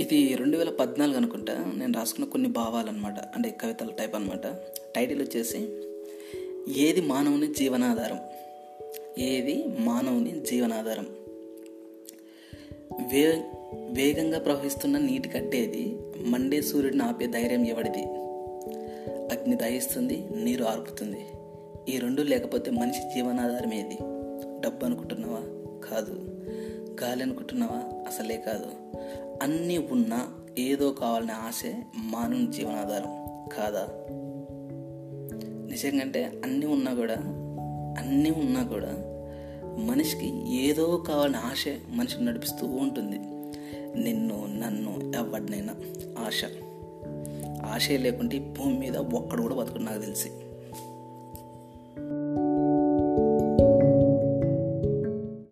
ఇది రెండు వేల పద్నాలుగు అనుకుంటా నేను రాసుకున్న కొన్ని భావాలు అనమాట అంటే కవితల టైప్ అనమాట టైటిల్ వచ్చేసి ఏది మానవుని జీవనాధారం? ఏది మానవుని జీవనాధారం? వే వేగంగా ప్రవహిస్తున్న నీటి కట్టేది మండే సూర్యుడిని ఆపే ధైర్యం ఎవడిది? అగ్ని దహిస్తుంది నీరు ఆర్పుతుంది. ఈ రెండు లేకపోతే మనిషి జీవనాధారం ఏది? డబ్బు అనుకుంటున్నావా? కాదు. గాలి అనుకుంటున్నావా అసలే కాదు. అన్నీ ఉన్నా ఏదో కావాలనే ఆశే మానవుని జీవనాధారం. కాదా? నిజంగా అన్నీ ఉన్నా కూడా అన్నీ ఉన్నా కూడా మనిషికి ఏదో కావాలని ఆశ మనిషిని నడిపిస్తూ ఉంటుంది. నిన్ను నన్ను ఎవరినైనా ఆశ. ఆశే లేకుంటే భూమి మీద ఒక్కడు కూడా బతుకుడు నాకు తెలిసి.